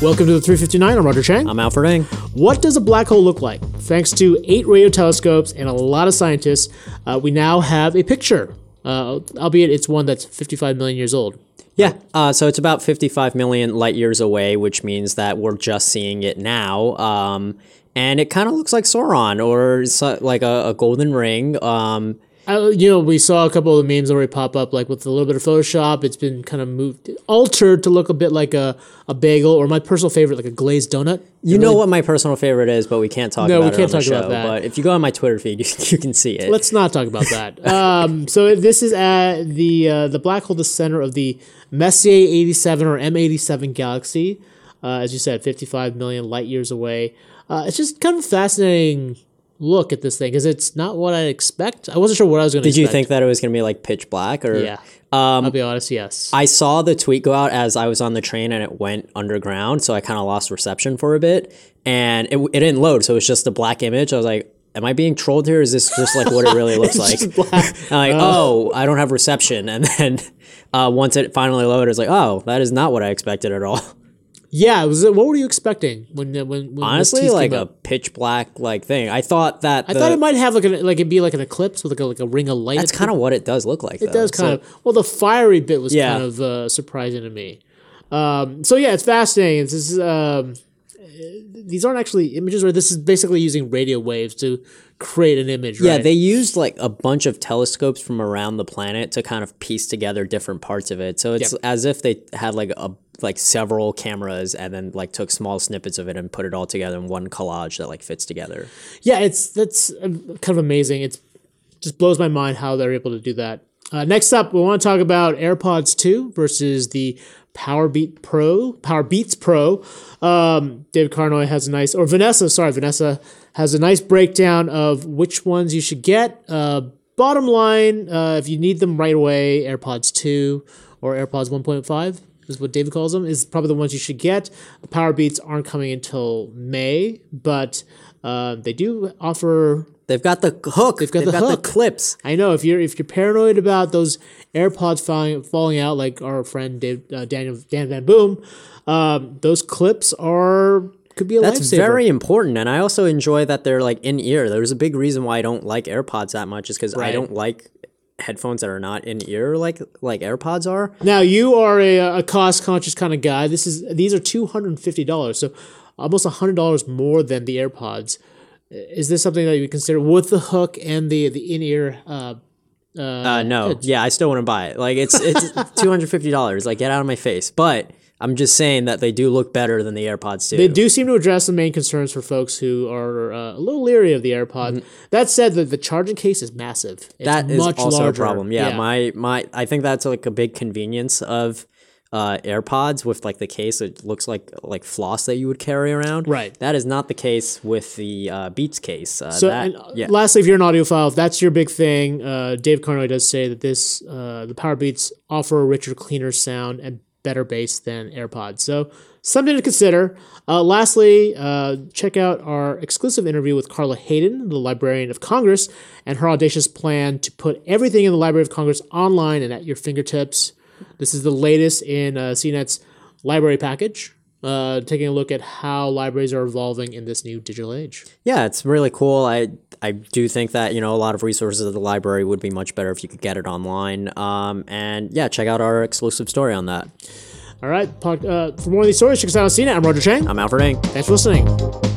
Welcome to the 359. I'm Roger Chang. I'm Alfred Ng. What does a black hole look like? Thanks to eight radio telescopes and a lot of scientists, uh, we now have a picture, uh, albeit it's one that's 55 million years old. Yeah, uh, so it's about 55 million light years away, which means that we're just seeing it now. Um, and it kind of looks like Sauron or like a, a golden ring. Um, Uh, you know, we saw a couple of memes already pop up, like with a little bit of Photoshop. It's been kind of moved, altered to look a bit like a, a bagel, or my personal favorite, like a glazed donut. you know what my personal favorite is, but we can't talk No, we about can't it on talk the about show. that. But if you go on my Twitter feed, you, you can see it. Let's not talk about that. um, so this is at the uh, the black hole, the center of the Messier 87 or M87 galaxy. Uh, as you said, 55 million light years away. Uh, it's just kind of fascinating look at this thing because it's not what I expect. I wasn't sure what I was going to. Did you think that it was going to be like pitch black or? Yeah. I'll be honest. Yes. I saw the tweet go out as I was on the train and it went underground, so I kind of lost reception for a bit, and it, it didn't load, so it was just a black image. I was like, "Am I being trolled here? Is this just like what it really looks like?" I'm like, "Oh, I don't have reception," and then uh, once it finally loaded, I was like, "Oh, that is not what I expected at all." Yeah. Was it, what were you expecting when when, when Honestly, like a pitch black like thing. I thought that I thought it might have like an like it'd be like an eclipse with like a, like a ring of light. That's kind of what it does look like. It does kind of. Well, the fiery bit was Yeah. kind of uh, surprising to me. Um, so yeah, it's fascinating. This is um, these aren't actually images, right? This is basically using radio waves to create an image. Yeah, right? they used like a bunch of telescopes from around the planet to kind of piece together different parts of it. So it's Yep. as if they had like a like several cameras and then like took small snippets of it and put it all together in one collage that like fits together. yeah, it's that's uh, kind of amazing. It's just blows my mind how they're able to do that. Uh, next up, we want to talk about AirPods 2 versus the Powerbeat Pro, Powerbeats Pro. Um, David Carnoy has a nice, or Vanessa, sorry, Vanessa has a nice breakdown of which ones you should get. Uh, bottom line, uh, if you need them right away, AirPods 2 or AirPods 1.5 is what David calls them, is probably the ones you should get. Powerbeats aren't coming until May, but uh, they do offer They've got the hook. They've got the hook. clips. I know if you're if you're paranoid about those AirPods falling falling out, like our friend Dave, uh, Daniel Dan Van Boom, um, those clips are could be a That's lifesaver. very important, and I also enjoy that they're like in ear. There's a big reason why I don't like AirPods that much, is because I don't like headphones that are not in ear like like AirPods are. Now you are a, a cost conscious kind of guy. This is these are two hundred and fifty dollars, so almost hundred dollars more than the AirPods. Is this something that you would consider with the hook and the the in ear? Uh, Uh, no, yeah, I still want to buy it. Like it's it's two hundred fifty dollars. Like get out of my face. But I'm just saying that they do look better than the AirPods too. They do seem to address the main concerns for folks who are uh, a little leery of the AirPods. That said, the, the charging case is massive. It's Mm-hmm. That is much also larger. a problem. Yeah, my my I think that's like a big convenience of uh, AirPods with like the case. It looks like like floss that you would carry around. Right. That is not the case with the uh, Beats case. Uh, So, that, and, uh, yeah. lastly, if you're an audiophile, if that's your big thing, uh, Dave Carnoy does say that this uh, the Powerbeats offer a richer, cleaner sound and better bass than AirPods. So something to consider. Uh, lastly, uh, check out our exclusive interview with Carla Hayden, the Librarian of Congress, and her audacious plan to put everything in the Library of Congress online and at your fingertips. This is the latest in uh, CNET's library package. Uh, taking a look at how libraries are evolving in this new digital age. Yeah, it's really cool. I I do think that you know a lot of resources at the library would be much better if you could get it online. Um, and yeah, check out our exclusive story on that. All right. Uh, for more of these stories, check us out on CNET. I'm Roger Chang. I'm Alfred Ng. Thanks for listening.